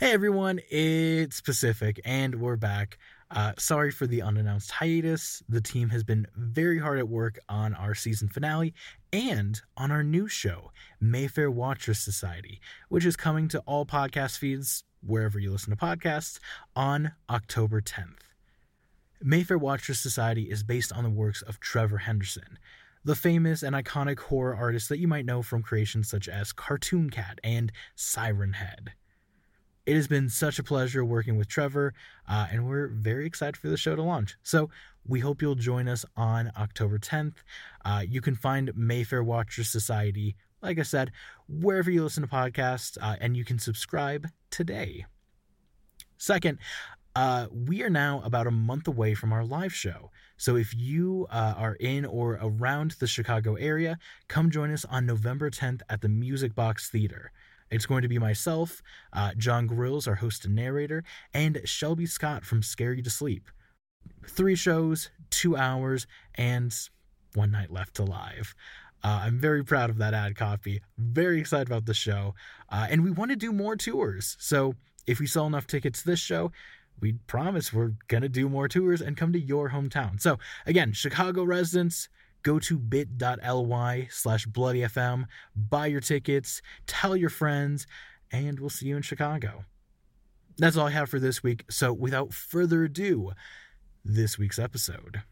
Hey everyone, it's Pacific, and we're back. Uh, sorry for the unannounced hiatus. The team has been very hard at work on our season finale and on our new show, Mayfair Watchers Society, which is coming to all podcast feeds, wherever you listen to podcasts, on October 10th. Mayfair Watchers Society is based on the works of Trevor Henderson, the famous and iconic horror artist that you might know from creations such as Cartoon Cat and Siren Head. It has been such a pleasure working with Trevor, uh, and we're very excited for the show to launch. So we hope you'll join us on October 10th. Uh, you can find Mayfair Watchers Society, like I said, wherever you listen to podcasts, uh, and you can subscribe today. Second, uh, we are now about a month away from our live show. So if you uh, are in or around the Chicago area, come join us on November 10th at the Music Box Theater. It's going to be myself, uh, Jon Grilz, our host and narrator, and Shelby Scott from Scare You to Sleep. Three shows, two hours, and one night left to live. Uh, I'm very proud of that ad copy. Very excited about the show. Uh, and we want to do more tours. So if we sell enough tickets to this show, we promise we're going to do more tours and come to your hometown. So again, Chicago residents, go to bit.ly slash bloodyfm, buy your tickets, tell your friends, and we'll see you in Chicago. That's all I have for this week. So without further ado, this week's episode.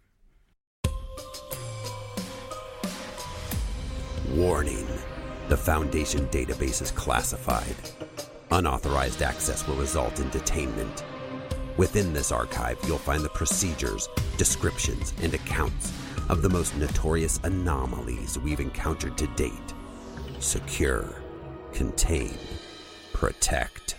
Warning the Foundation database is classified. Unauthorized access will result in detainment. Within this archive, you'll find the procedures, descriptions, and accounts of the most notorious anomalies we've encountered to date. Secure, contain, protect.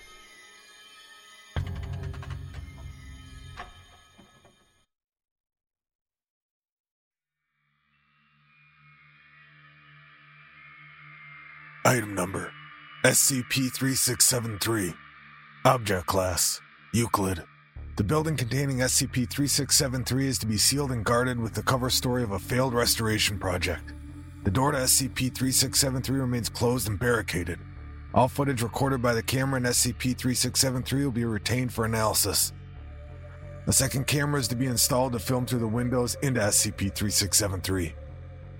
Item number SCP 3673. Object Class Euclid. The building containing SCP 3673 is to be sealed and guarded with the cover story of a failed restoration project. The door to SCP 3673 remains closed and barricaded. All footage recorded by the camera in SCP 3673 will be retained for analysis. A second camera is to be installed to film through the windows into SCP 3673.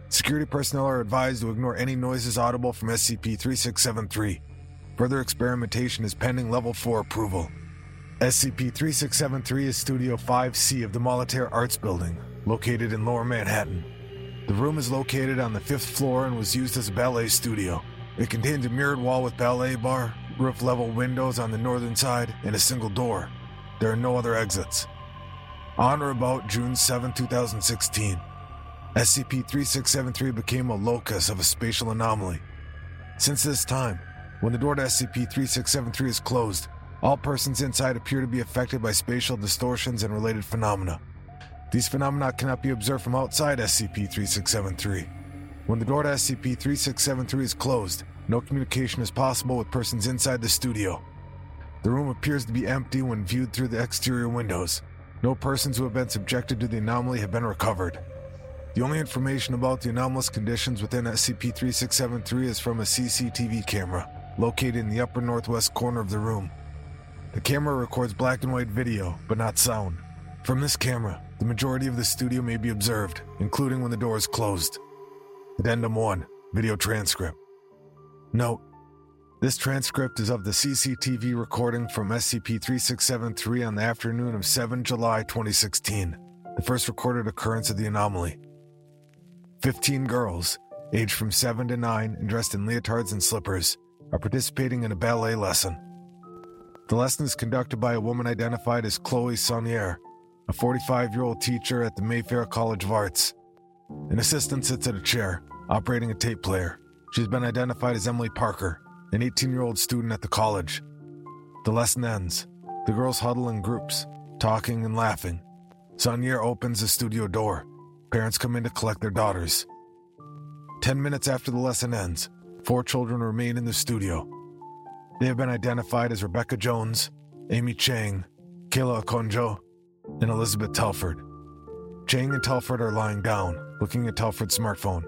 Security personnel are advised to ignore any noises audible from SCP 3673. Further experimentation is pending Level 4 approval. SCP 3673 is Studio 5C of the Molitere Arts Building, located in Lower Manhattan. The room is located on the fifth floor and was used as a ballet studio. It contains a mirrored wall with ballet bar, roof level windows on the northern side, and a single door. There are no other exits. On or about June 7, 2016, SCP 3673 became a locus of a spatial anomaly. Since this time, when the door to SCP 3673 is closed, all persons inside appear to be affected by spatial distortions and related phenomena. These phenomena cannot be observed from outside SCP 3673. When the door to SCP 3673 is closed, no communication is possible with persons inside the studio. The room appears to be empty when viewed through the exterior windows. No persons who have been subjected to the anomaly have been recovered. The only information about the anomalous conditions within SCP 3673 is from a CCTV camera located in the upper northwest corner of the room. The camera records black and white video, but not sound. From this camera, the majority of the studio may be observed, including when the door is closed. Addendum 1 Video Transcript. Note This transcript is of the CCTV recording from SCP 3673 on the afternoon of 7 July 2016, the first recorded occurrence of the anomaly. 15 girls, aged from 7 to 9 and dressed in leotards and slippers, are participating in a ballet lesson. The lesson is conducted by a woman identified as Chloe Saunier, a 45 year old teacher at the Mayfair College of Arts. An assistant sits at a chair, operating a tape player. She's been identified as Emily Parker, an 18 year old student at the college. The lesson ends. The girls huddle in groups, talking and laughing. Saunier opens the studio door. Parents come in to collect their daughters. Ten minutes after the lesson ends, four children remain in the studio. They have been identified as Rebecca Jones, Amy Chang, Kayla Okonjo, and Elizabeth Telford. Chang and Telford are lying down, looking at Telford's smartphone.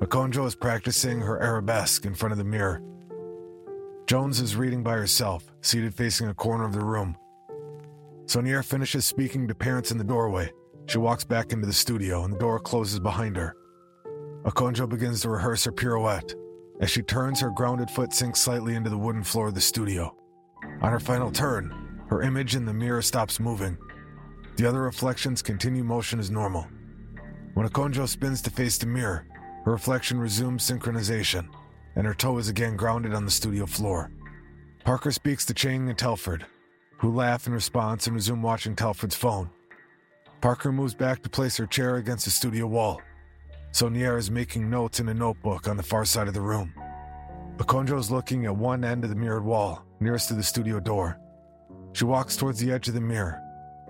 Okonjo is practicing her arabesque in front of the mirror. Jones is reading by herself, seated facing a corner of the room. Saunier finishes speaking to parents in the doorway. She walks back into the studio and the door closes behind her. Okonjo begins to rehearse her pirouette. As she turns, her grounded foot sinks slightly into the wooden floor of the studio. On her final turn, her image in the mirror stops moving. The other reflections continue motion as normal. When Okonjo spins to face the mirror, her reflection resumes synchronization, and her toe is again grounded on the studio floor. Parker speaks to Chang and Telford, who laugh in response and resume watching Telford's phone. Parker moves back to place her chair against the studio wall. Saunier is making notes in a notebook on the far side of the room. Okonjo is looking at one end of the mirrored wall, nearest to the studio door. She walks towards the edge of the mirror.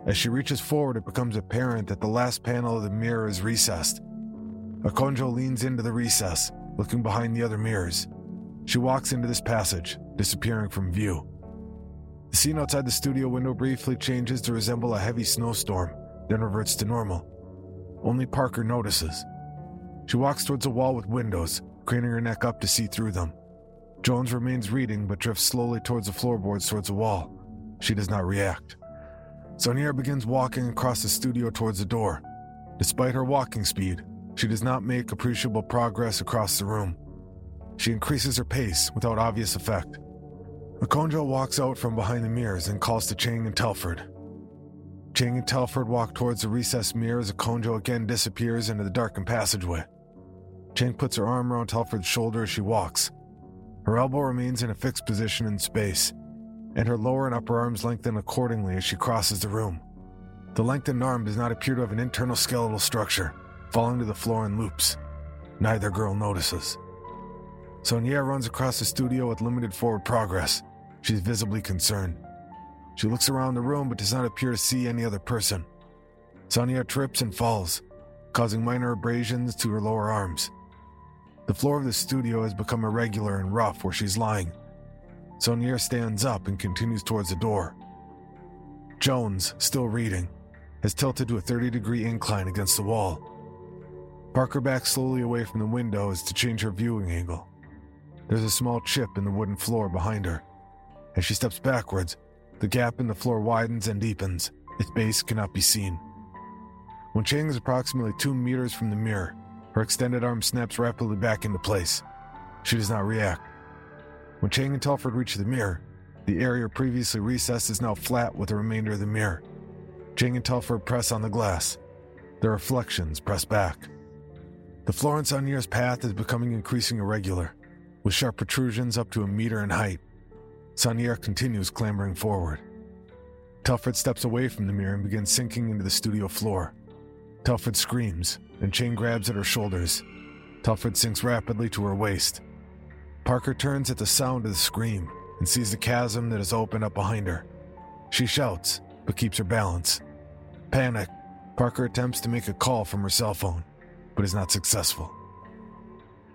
As she reaches forward, it becomes apparent that the last panel of the mirror is recessed. Okonjo leans into the recess, looking behind the other mirrors. She walks into this passage, disappearing from view. The scene outside the studio window briefly changes to resemble a heavy snowstorm, then reverts to normal. Only Parker notices. She walks towards a wall with windows, craning her neck up to see through them. Jones remains reading but drifts slowly towards the floorboards towards the wall. She does not react. Saunier begins walking across the studio towards the door. Despite her walking speed, she does not make appreciable progress across the room. She increases her pace without obvious effect. Okonjo walks out from behind the mirrors and calls to Chang and Telford. Chang and Telford walk towards the recessed mirror as Okonjo again disappears into the darkened passageway. Chang puts her arm around Telford's shoulder as she walks. Her elbow remains in a fixed position in space, and her lower and upper arms lengthen accordingly as she crosses the room. The lengthened arm does not appear to have an internal skeletal structure, falling to the floor in loops. Neither girl notices. Saunier runs across the studio with limited forward progress. She's visibly concerned. She looks around the room but does not appear to see any other person. Saunier trips and falls, causing minor abrasions to her lower arms. The floor of the studio has become irregular and rough where she's lying. Saunier stands up and continues towards the door. Jones, still reading, has tilted to a 30 degree incline against the wall. Parker backs slowly away from the window as to change her viewing angle. There's a small chip in the wooden floor behind her. As she steps backwards, the gap in the floor widens and deepens. Its base cannot be seen. When Chang is approximately two meters from the mirror, her extended arm snaps rapidly back into place. She does not react. When Chang and Telford reach the mirror, the area previously recessed is now flat with the remainder of the mirror. Chang and Telford press on the glass. Their reflections press back. The floor in path is becoming increasingly irregular, with sharp protrusions up to a meter in height. Saunier continues clambering forward. Telford steps away from the mirror and begins sinking into the studio floor. Telford screams, and Chang grabs at her shoulders. Telford sinks rapidly to her waist. Parker turns at the sound of the scream and sees the chasm that has opened up behind her. She shouts, but keeps her balance. Panic, Parker attempts to make a call from her cell phone, but is not successful.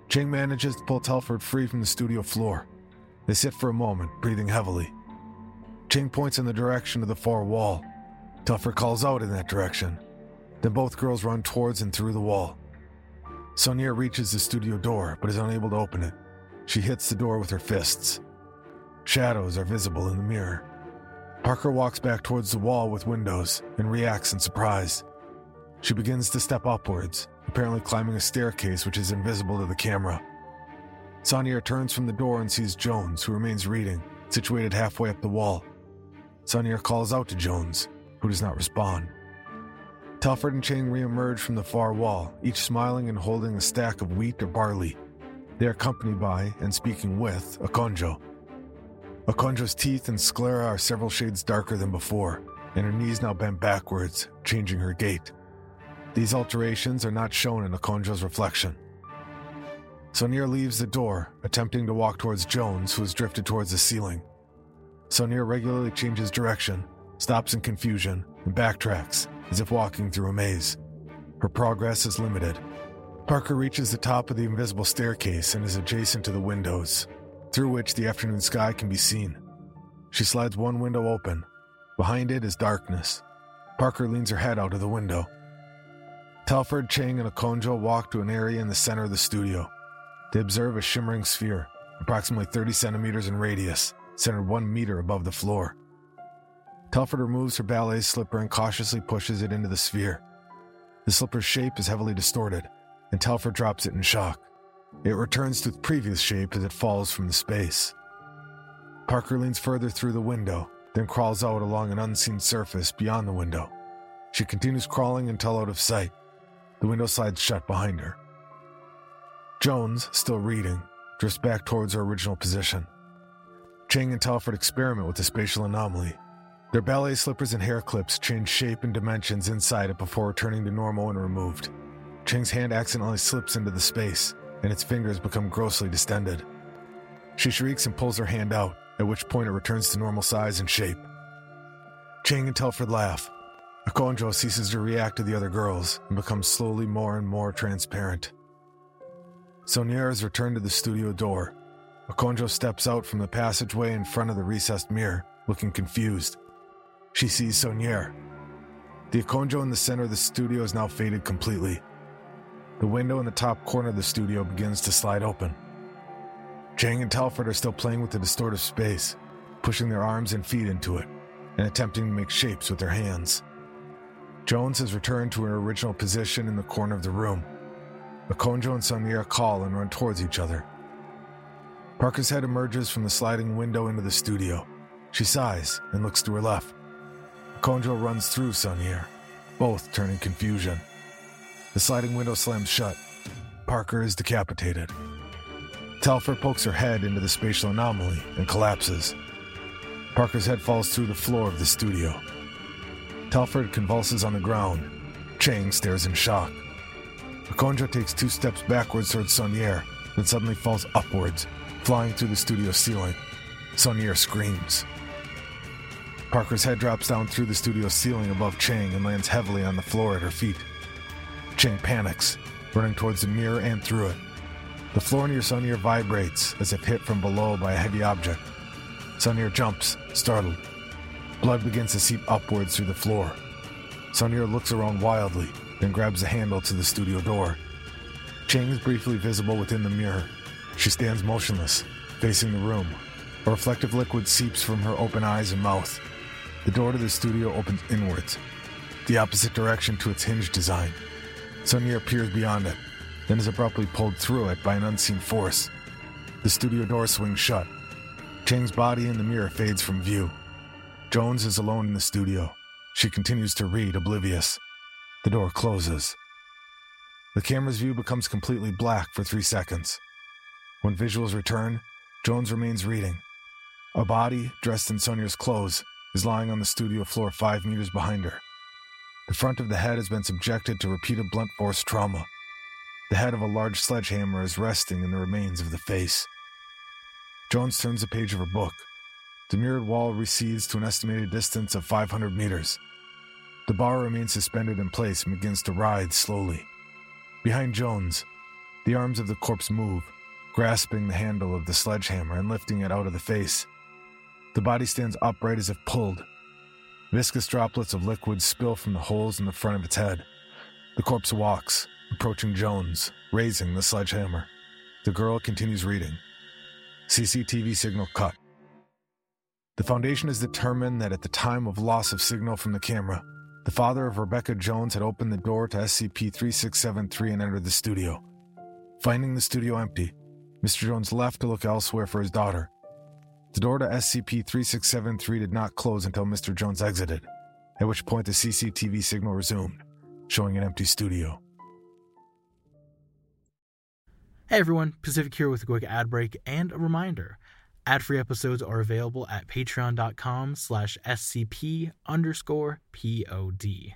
Chang manages to pull Telford free from the studio floor. They sit for a moment, breathing heavily. Chang points in the direction of the far wall. Telford calls out in that direction. Then both girls run towards and through the wall. Saunier reaches the studio door, but is unable to open it. She hits the door with her fists. Shadows are visible in the mirror. Parker walks back towards the wall with windows and reacts in surprise. She begins to step upwards, apparently climbing a staircase which is invisible to the camera. Saunier turns from the door and sees Jones, who remains reading, situated halfway up the wall. Saunier calls out to Jones, who does not respond. Telford and Chang reemerge from the far wall, each smiling and holding a stack of wheat or barley. They are accompanied by, and speaking with, Okonjo. Okonjo's teeth and sclera are several shades darker than before, and her knees now bent backwards, changing her gait. These alterations are not shown in Okonjo's reflection. Saunier leaves the door, attempting to walk towards Jones, who has drifted towards the ceiling. Saunier regularly changes direction, stops in confusion, and backtracks, as if walking through a maze. Her progress is limited. Parker reaches the top of the invisible staircase and is adjacent to the windows, through which the afternoon sky can be seen. She slides one window open. Behind it is darkness. Parker leans her head out of the window. Telford, Chang, and Okonjo walk to an area in the center of the studio. They observe a shimmering sphere, approximately 30 centimeters in radius, centered one meter above the floor. Telford removes her ballet slipper and cautiously pushes it into the sphere. The slipper's shape is heavily distorted, and Telford drops it in shock. It returns to its previous shape as it falls from the space. Parker leans further through the window, then crawls out along an unseen surface beyond the window. She continues crawling until out of sight. The window slides shut behind her. Jones, still reading, drifts back towards her original position. Chang and Telford experiment with the spatial anomaly. Their ballet slippers and hair clips change shape and dimensions inside it before returning to normal when removed. Chang's hand accidentally slips into the space, and its fingers become grossly distended. She shrieks and pulls her hand out, at which point it returns to normal size and shape. Chang and Telford laugh. Okonjo ceases to react to the other girls and becomes slowly more and more transparent. Saunier has returned to the studio door. Okonjo steps out from the passageway in front of the recessed mirror, looking confused. She sees Saunier. The Okonjo in the center of the studio is now faded completely. The window in the top corner of the studio begins to slide open. Chang and Telford are still playing with the distortive space, pushing their arms and feet into it, and attempting to make shapes with their hands. Jones has returned to her original position in the corner of the room. Okonjo and Saunier call and run towards each other. Parker's head emerges from the sliding window into the studio. She sighs and looks to her left. Okonjo runs through Saunier, both turning confusion. The sliding window slams shut. Parker is decapitated. Telford pokes her head into the spatial anomaly and collapses. Parker's head falls through the floor of the studio. Telford convulses on the ground. Chang stares in shock. Okonjo takes two steps backwards towards Saunier, then suddenly falls upwards, flying through the studio ceiling. Saunier screams. Parker's head drops down through the studio ceiling above Chang and lands heavily on the floor at her feet. Chang panics, running towards the mirror and through it. The floor near Saunier vibrates as if hit from below by a heavy object. Saunier jumps, startled. Blood begins to seep upwards through the floor. Saunier looks around wildly, then grabs the handle to the studio door. Chang is briefly visible within the mirror. She stands motionless, facing the room. A reflective liquid seeps from her open eyes and mouth. The door to the studio opens inwards, the opposite direction to its hinge design. Saunier appears beyond it, then is abruptly pulled through it by an unseen force. The studio door swings shut. Chang's body in the mirror fades from view. Jones is alone in the studio. She continues to read, oblivious. The door closes. The camera's view becomes completely black for three seconds. When visuals return, Jones remains reading. A body, dressed in Saunier's clothes, is lying on the studio floor five meters behind her. The front of the head has been subjected to repeated blunt force trauma. The head of a large sledgehammer is resting in the remains of the face. Jones turns a page of her book. The mirrored wall recedes to an estimated distance of 500 meters. The bar remains suspended in place and begins to writhe slowly. Behind Jones, the arms of the corpse move, grasping the handle of the sledgehammer and lifting it out of the face. The body stands upright as if pulled. Viscous droplets of liquid spill from the holes in the front of its head. The corpse walks, approaching Jones, raising the sledgehammer. The girl continues reading. CCTV signal cut. The Foundation has determined that at the time of loss of signal from the camera, the father of Rebecca Jones had opened the door to SCP 3673 and entered the studio. Finding the studio empty, Mr. Jones left to look elsewhere for his daughter. The door to SCP 3673 did not close until Mr. Jones exited, at which point the CCTV signal resumed, showing an empty studio. Hey everyone, Pacific here with a quick ad break and a reminder. Ad-free episodes are available at patreon.com slash scp underscore pod.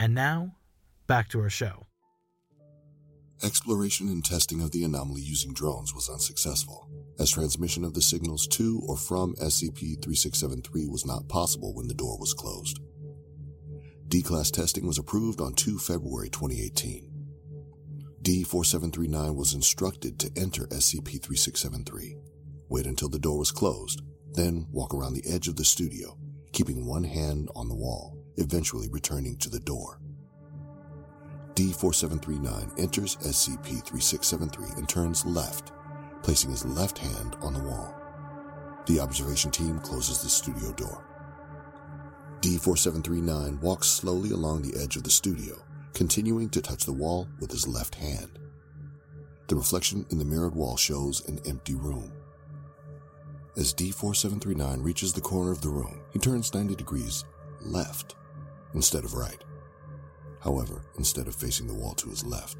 And now, back to our show. Exploration and testing of the anomaly using drones was unsuccessful, as transmission of the signals to or from SCP 3673 was not possible when the door was closed. D Class testing was approved on 2 February 2018. D 4739 was instructed to enter SCP 3673, wait until the door was closed, then walk around the edge of the studio, keeping one hand on the wall, eventually returning to the door. D4739 enters SCP 3673 and turns left, placing his left hand on the wall. The observation team closes the studio door. D4739 walks slowly along the edge of the studio, continuing to touch the wall with his left hand. The reflection in the mirrored wall shows an empty room. As D4739 reaches the corner of the room, he turns 90 degrees left instead of right. However, instead of facing the wall to his left,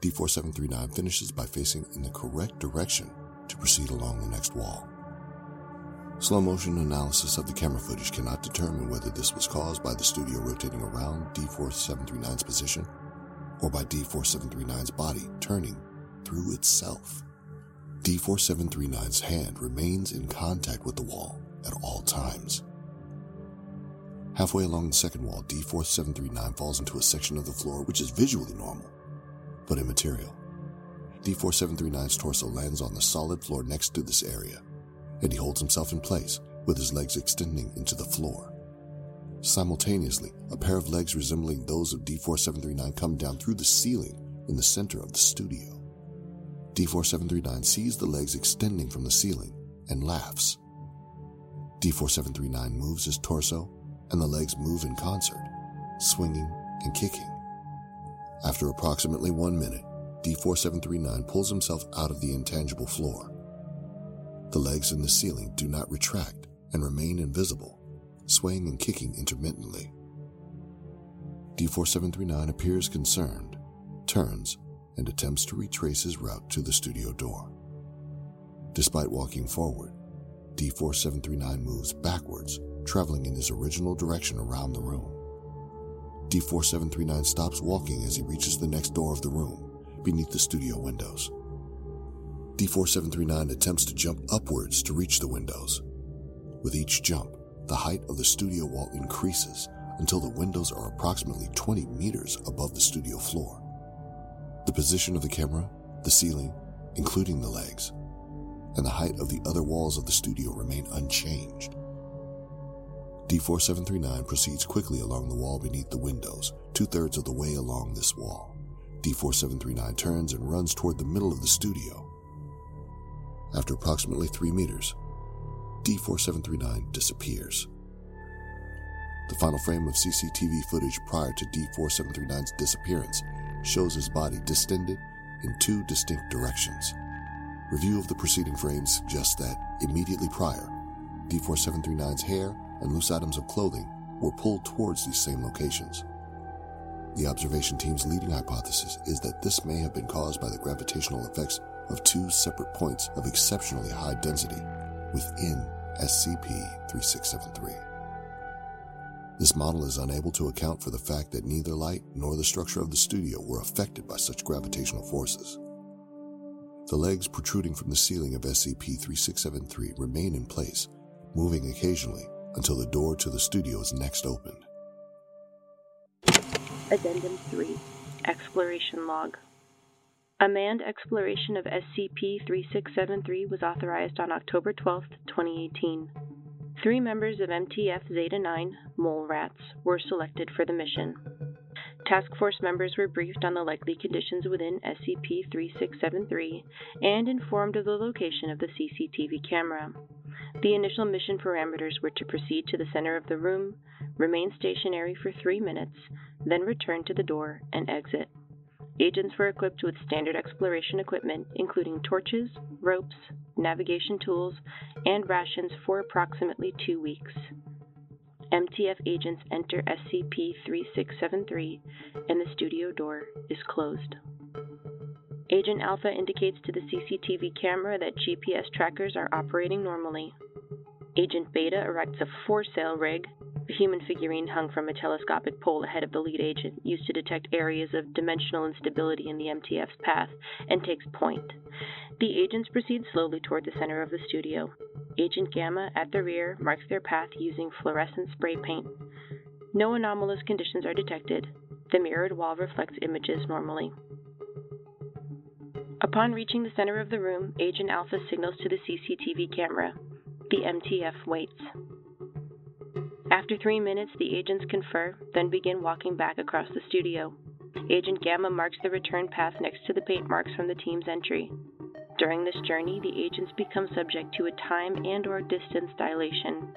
D4739 finishes by facing in the correct direction to proceed along the next wall. Slow motion analysis of the camera footage cannot determine whether this was caused by the studio rotating around D4739's position or by D4739's body turning through itself. D4739's hand remains in contact with the wall at all times. Halfway along the second wall, D4739 falls into a section of the floor which is visually normal, but immaterial. D4739's torso lands on the solid floor next to this area, and he holds himself in place with his legs extending into the floor. Simultaneously, a pair of legs resembling those of D4739 come down through the ceiling in the center of the studio. D4739 sees the legs extending from the ceiling and laughs. D4739 moves his torso and the legs move in concert, swinging and kicking. After approximately one minute, D4739 pulls himself out of the intangible floor. The legs in the ceiling do not retract and remain invisible, swaying and kicking intermittently. D4739 appears concerned, turns, and attempts to retrace his route to the studio door. Despite walking forward, D4739 moves backwards traveling in his original direction around the room. D4739 stops walking as he reaches the next door of the room, beneath the studio windows. D4739 attempts to jump upwards to reach the windows. With each jump, the height of the studio wall increases until the windows are approximately 20 meters above the studio floor. The position of the camera, the ceiling, including the legs, and the height of the other walls of the studio remain unchanged. D4739 proceeds quickly along the wall beneath the windows, two thirds of the way along this wall. D4739 turns and runs toward the middle of the studio. After approximately three meters, D4739 disappears. The final frame of CCTV footage prior to D4739's disappearance shows his body distended in two distinct directions. Review of the preceding frames suggests that, immediately prior, D4739's hair and loose items of clothing were pulled towards these same locations. The observation team's leading hypothesis is that this may have been caused by the gravitational effects of two separate points of exceptionally high density within SCP 3673. This model is unable to account for the fact that neither light nor the structure of the studio were affected by such gravitational forces. The legs protruding from the ceiling of SCP 3673 remain in place, moving occasionally until the door to the studio is next opened. Addendum 3 Exploration Log A manned exploration of SCP 3673 was authorized on October 12, 2018. Three members of MTF Zeta 9, Mole Rats, were selected for the mission. Task Force members were briefed on the likely conditions within SCP 3673 and informed of the location of the CCTV camera. The initial mission parameters were to proceed to the center of the room, remain stationary for three minutes, then return to the door and exit. Agents were equipped with standard exploration equipment, including torches, ropes, navigation tools, and rations for approximately two weeks. MTF agents enter SCP 3673 and the studio door is closed. Agent Alpha indicates to the CCTV camera that GPS trackers are operating normally. Agent Beta erects a foresail rig, a human figurine hung from a telescopic pole ahead of the lead agent, used to detect areas of dimensional instability in the MTF's path, and takes point. The agents proceed slowly toward the center of the studio. Agent Gamma, at the rear, marks their path using fluorescent spray paint. No anomalous conditions are detected. The mirrored wall reflects images normally. Upon reaching the center of the room, Agent Alpha signals to the CCTV camera. The MTF waits. After three minutes, the agents confer, then begin walking back across the studio. Agent Gamma marks the return path next to the paint marks from the team's entry. During this journey, the agents become subject to a time and or distance dilation.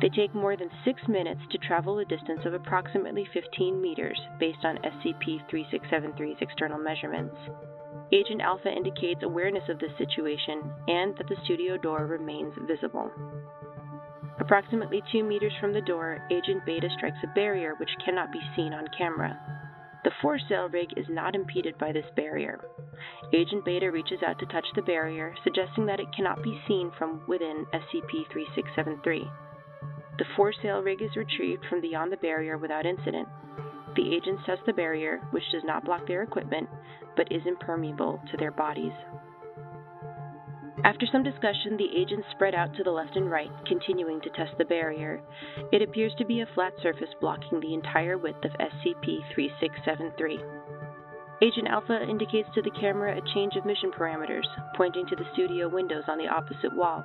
They take more than 6 minutes to travel a distance of approximately 15 meters based on SCP-3673's external measurements. Agent Alpha indicates awareness of this situation and that the studio door remains visible. Approximately 2 meters from the door, Agent Beta strikes a barrier which cannot be seen on camera. The foresail rig is not impeded by this barrier. Agent Beta reaches out to touch the barrier, suggesting that it cannot be seen from within SCP 3673. The foresail rig is retrieved from beyond the barrier without incident. The agents test the barrier, which does not block their equipment, but is impermeable to their bodies. After some discussion, the agents spread out to the left and right, continuing to test the barrier. It appears to be a flat surface blocking the entire width of SCP 3673. Agent Alpha indicates to the camera a change of mission parameters, pointing to the studio windows on the opposite wall.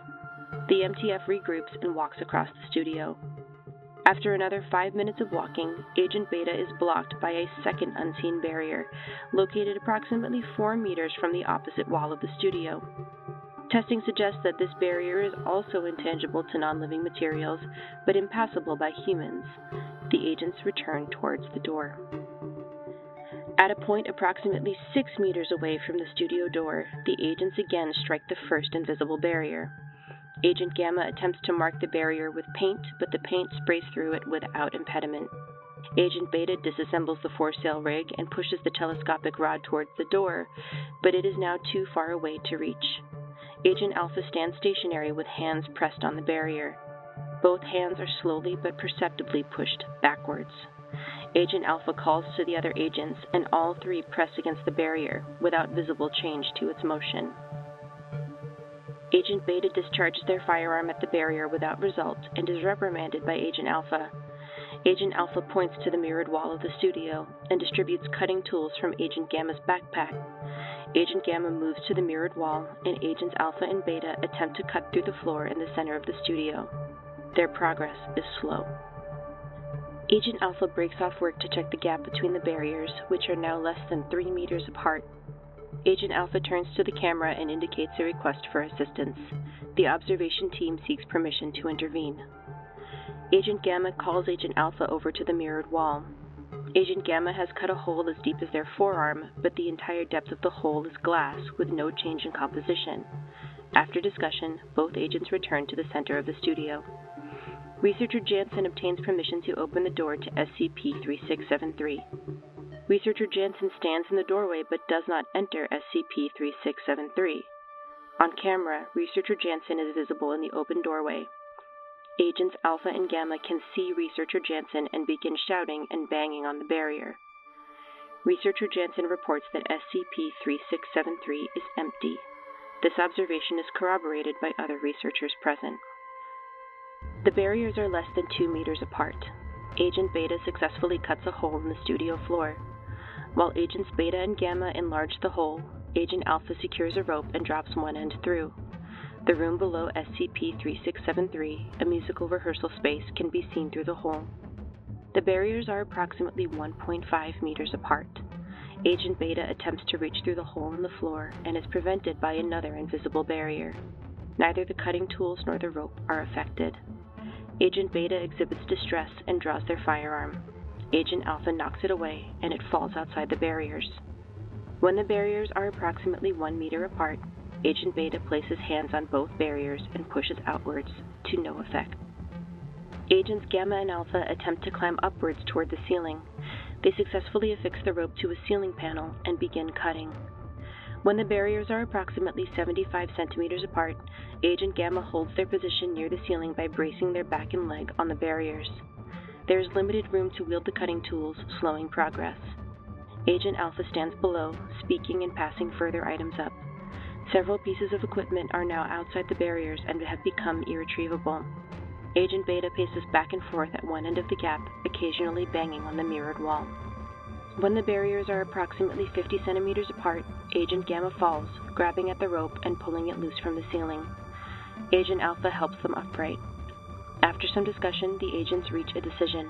The MTF regroups and walks across the studio. After another five minutes of walking, Agent Beta is blocked by a second unseen barrier, located approximately four meters from the opposite wall of the studio. Testing suggests that this barrier is also intangible to non living materials, but impassable by humans. The agents return towards the door. At a point approximately six meters away from the studio door, the agents again strike the first invisible barrier. Agent Gamma attempts to mark the barrier with paint, but the paint sprays through it without impediment. Agent Beta disassembles the foresail rig and pushes the telescopic rod towards the door, but it is now too far away to reach. Agent Alpha stands stationary with hands pressed on the barrier. Both hands are slowly but perceptibly pushed backwards. Agent Alpha calls to the other agents, and all three press against the barrier without visible change to its motion. Agent Beta discharges their firearm at the barrier without result and is reprimanded by Agent Alpha. Agent Alpha points to the mirrored wall of the studio and distributes cutting tools from Agent Gamma's backpack. Agent Gamma moves to the mirrored wall, and Agents Alpha and Beta attempt to cut through the floor in the center of the studio. Their progress is slow. Agent Alpha breaks off work to check the gap between the barriers, which are now less than 3 meters apart. Agent Alpha turns to the camera and indicates a request for assistance. The observation team seeks permission to intervene. Agent Gamma calls Agent Alpha over to the mirrored wall. Agent Gamma has cut a hole as deep as their forearm, but the entire depth of the hole is glass with no change in composition. After discussion, both agents return to the center of the studio. Researcher Jansen obtains permission to open the door to SCP 3673. Researcher Jansen stands in the doorway but does not enter SCP 3673. On camera, Researcher Jansen is visible in the open doorway. Agents Alpha and Gamma can see Researcher Jansen and begin shouting and banging on the barrier. Researcher Jansen reports that SCP 3673 is empty. This observation is corroborated by other researchers present. The barriers are less than 2 meters apart. Agent Beta successfully cuts a hole in the studio floor. While Agents Beta and Gamma enlarge the hole, Agent Alpha secures a rope and drops one end through. The room below SCP 3673, a musical rehearsal space, can be seen through the hole. The barriers are approximately 1.5 meters apart. Agent Beta attempts to reach through the hole in the floor and is prevented by another invisible barrier. Neither the cutting tools nor the rope are affected. Agent Beta exhibits distress and draws their firearm. Agent Alpha knocks it away and it falls outside the barriers. When the barriers are approximately one meter apart, Agent Beta places hands on both barriers and pushes outwards, to no effect. Agents Gamma and Alpha attempt to climb upwards toward the ceiling. They successfully affix the rope to a ceiling panel and begin cutting. When the barriers are approximately 75 centimeters apart, Agent Gamma holds their position near the ceiling by bracing their back and leg on the barriers. There is limited room to wield the cutting tools, slowing progress. Agent Alpha stands below, speaking and passing further items up. Several pieces of equipment are now outside the barriers and have become irretrievable. Agent Beta paces back and forth at one end of the gap, occasionally banging on the mirrored wall. When the barriers are approximately 50 centimeters apart, Agent Gamma falls, grabbing at the rope and pulling it loose from the ceiling. Agent Alpha helps them upright. After some discussion, the agents reach a decision.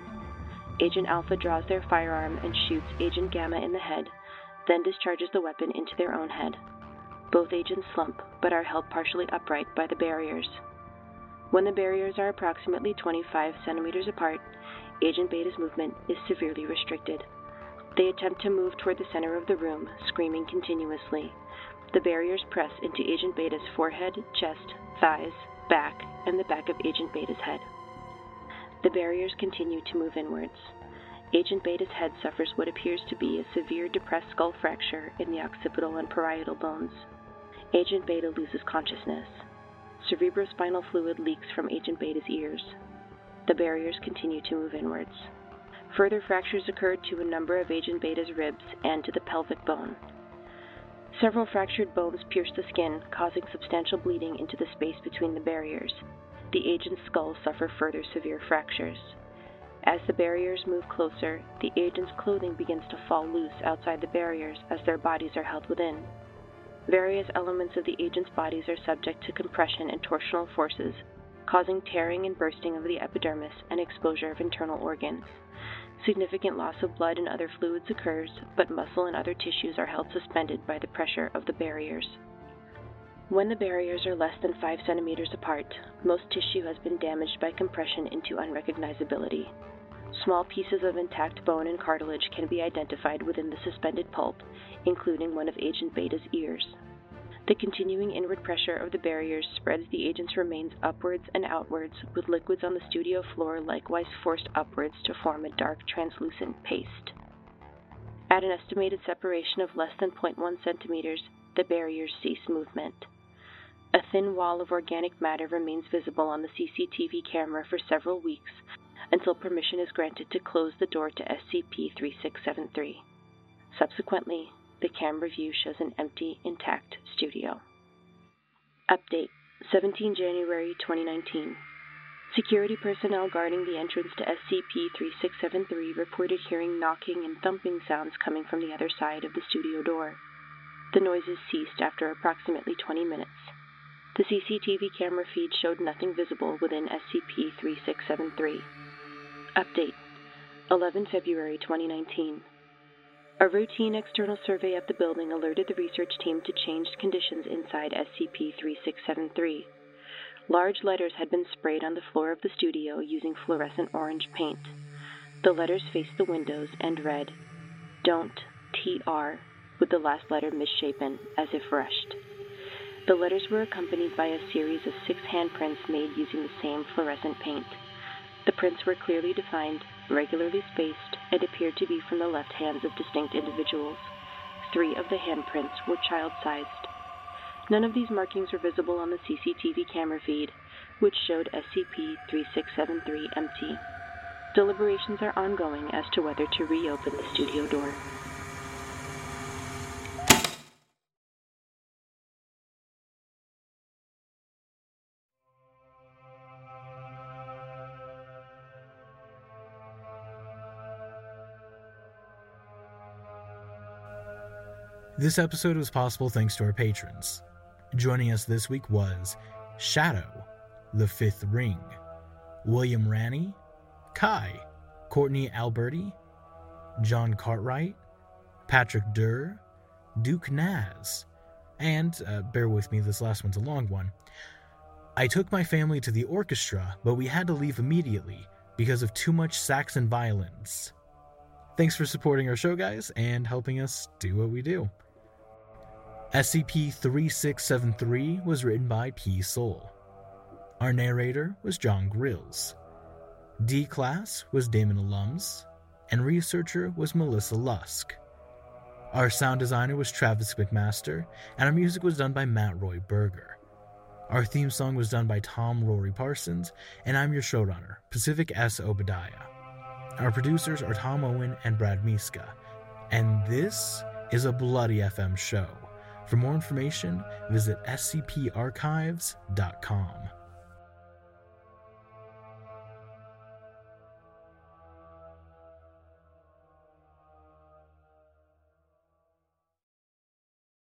Agent Alpha draws their firearm and shoots Agent Gamma in the head, then discharges the weapon into their own head. Both agents slump, but are held partially upright by the barriers. When the barriers are approximately 25 centimeters apart, Agent Beta's movement is severely restricted. They attempt to move toward the center of the room, screaming continuously. The barriers press into Agent Beta's forehead, chest, thighs, back, and the back of Agent Beta's head. The barriers continue to move inwards. Agent Beta's head suffers what appears to be a severe depressed skull fracture in the occipital and parietal bones. Agent Beta loses consciousness. Cerebrospinal fluid leaks from Agent Beta's ears. The barriers continue to move inwards. Further fractures occurred to a number of Agent Beta's ribs and to the pelvic bone. Several fractured bones pierce the skin, causing substantial bleeding into the space between the barriers. The agent's skull suffer further severe fractures. As the barriers move closer, the agent's clothing begins to fall loose outside the barriers as their bodies are held within. Various elements of the agent's bodies are subject to compression and torsional forces, causing tearing and bursting of the epidermis and exposure of internal organs. Significant loss of blood and other fluids occurs, but muscle and other tissues are held suspended by the pressure of the barriers. When the barriers are less than 5 centimeters apart, most tissue has been damaged by compression into unrecognizability. Small pieces of intact bone and cartilage can be identified within the suspended pulp, including one of Agent Beta's ears. The continuing inward pressure of the barriers spreads the agent's remains upwards and outwards, with liquids on the studio floor likewise forced upwards to form a dark translucent paste. At an estimated separation of less than 0.1 centimeters, the barriers cease movement. A thin wall of organic matter remains visible on the CCTV camera for several weeks until permission is granted to close the door to SCP 3673. Subsequently, the camera view shows an empty, intact studio. Update 17 January 2019. Security personnel guarding the entrance to SCP 3673 reported hearing knocking and thumping sounds coming from the other side of the studio door. The noises ceased after approximately 20 minutes. The CCTV camera feed showed nothing visible within SCP 3673. Update 11 February 2019. A routine external survey of the building alerted the research team to changed conditions inside SCP 3673. Large letters had been sprayed on the floor of the studio using fluorescent orange paint. The letters faced the windows and read, Don't TR, with the last letter misshapen, as if rushed. The letters were accompanied by a series of six handprints made using the same fluorescent paint. The prints were clearly defined, regularly spaced, and appeared to be from the left hands of distinct individuals. Three of the handprints were child sized. None of these markings were visible on the CCTV camera feed, which showed SCP 3673 empty. Deliberations are ongoing as to whether to reopen the studio door. This episode was possible thanks to our patrons. Joining us this week was Shadow, The Fifth Ring, William Ranney, Kai, Courtney Albertie, Jon Cartwright, Patrick Dirr, Duke Naz, and, uh, bear with me, this last one's a long one. I took my family to the orchestra, but we had to leave immediately because of too much Saxon violence. Thanks for supporting our show, guys, and helping us do what we do. SCP 3673 was written by P. Soul. Our narrator was Jon Grilz. D Class was Damon Alums, and researcher was Melissa Lusk. Our sound designer was Travis McMaster, and our music was done by Matt Roi Berger. Our theme song was done by Tom Rory Parsons, and I'm your showrunner, Pacific S. Obadiah. Our producers are Tom Owen and Brad Miska. And this is a Bloody FM show. For more information, visit scparchives.com.